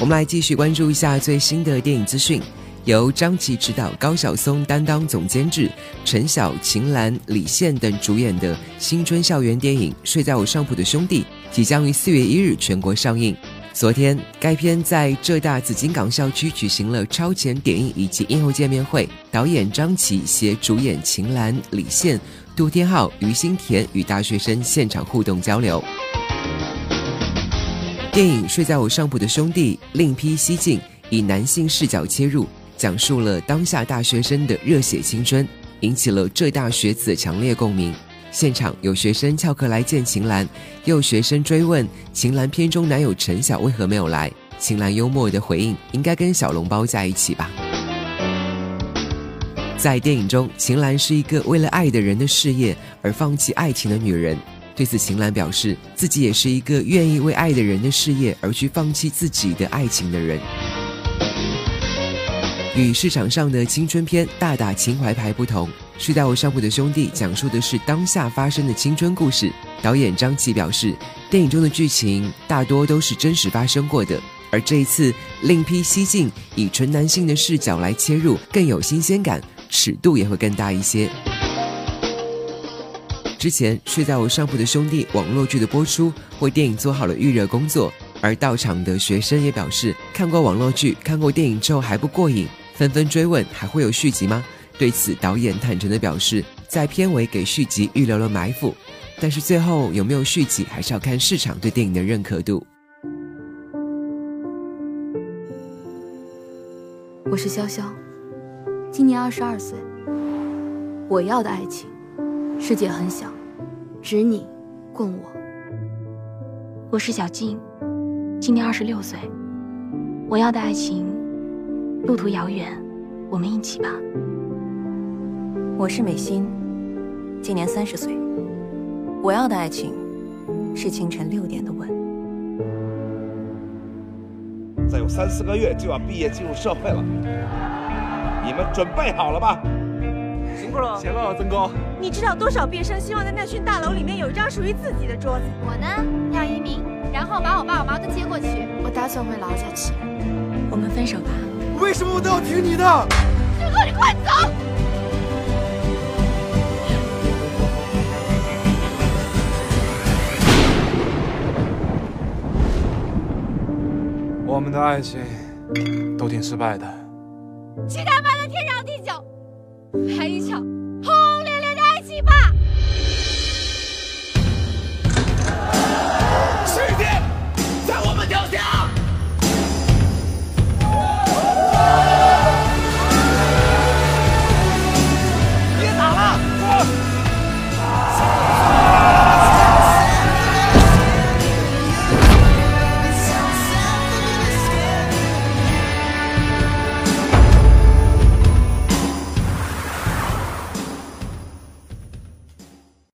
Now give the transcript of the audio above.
我们来继续关注一下最新的电影资讯。由张琪执导、高晓松担当总监制、陈晓、秦岚、李现等主演的新春校园电影《睡在我上铺的兄弟》即将于四月一日全国上映。昨天，该片在浙大紫金港校区举行了超前点映以及映后见面会，导演张琪携主演秦岚、李现、杜天浩、于心田与大学生现场互动交流。电影《睡在我上铺的兄弟》另辟蹊径，以男性视角切入。讲述了当下大学生的热血青春，引起了浙大学子强烈共鸣。现场有学生翘课来见秦岚，又有学生追问秦岚片中男友陈晓为何没有来。秦岚幽默的回应：“应该跟小笼包在一起吧。”在电影中，秦岚是一个为了爱的人的事业而放弃爱情的女人。对此，秦岚表示自己也是一个愿意为爱的人的事业而去放弃自己的爱情的人。与市场上的青春片大打情怀牌不同，《睡在我上铺的兄弟》讲述的是当下发生的青春故事。导演张琪表示，电影中的剧情大多都是真实发生过的，而这一次另辟蹊径，以纯男性的视角来切入，更有新鲜感，尺度也会更大一些。之前，《睡在我上铺的兄弟》网络剧的播出，为电影做好了预热工作，而到场的学生也表示，看过网络剧、看过电影之后还不过瘾。纷纷追问还会有续集吗？对此，导演坦诚地表示，在片尾给续集预留了埋伏，但是最后有没有续集，还是要看市场对电影的认可度。我是潇潇，今年二十二岁。我要的爱情，世界很小，只你供我。我是小静，今年二十六岁。我要的爱情。路途遥远，我们一起吧。我是美心，今年三十岁。我要的爱情是清晨六点的吻。再有三四个月就要毕业进入社会了，你们准备好了吗？辛苦了，谢了，曾哥。你知道多少毕业生希望在那群大楼里面有一张属于自己的桌子？我呢，要移民，然后把我爸我妈都接过去。我打算回老家去。我们分手吧。为什么我都要听你的？曾哥，你快走！我们的爱情都挺失败的。其他班的天长地久，还一枪。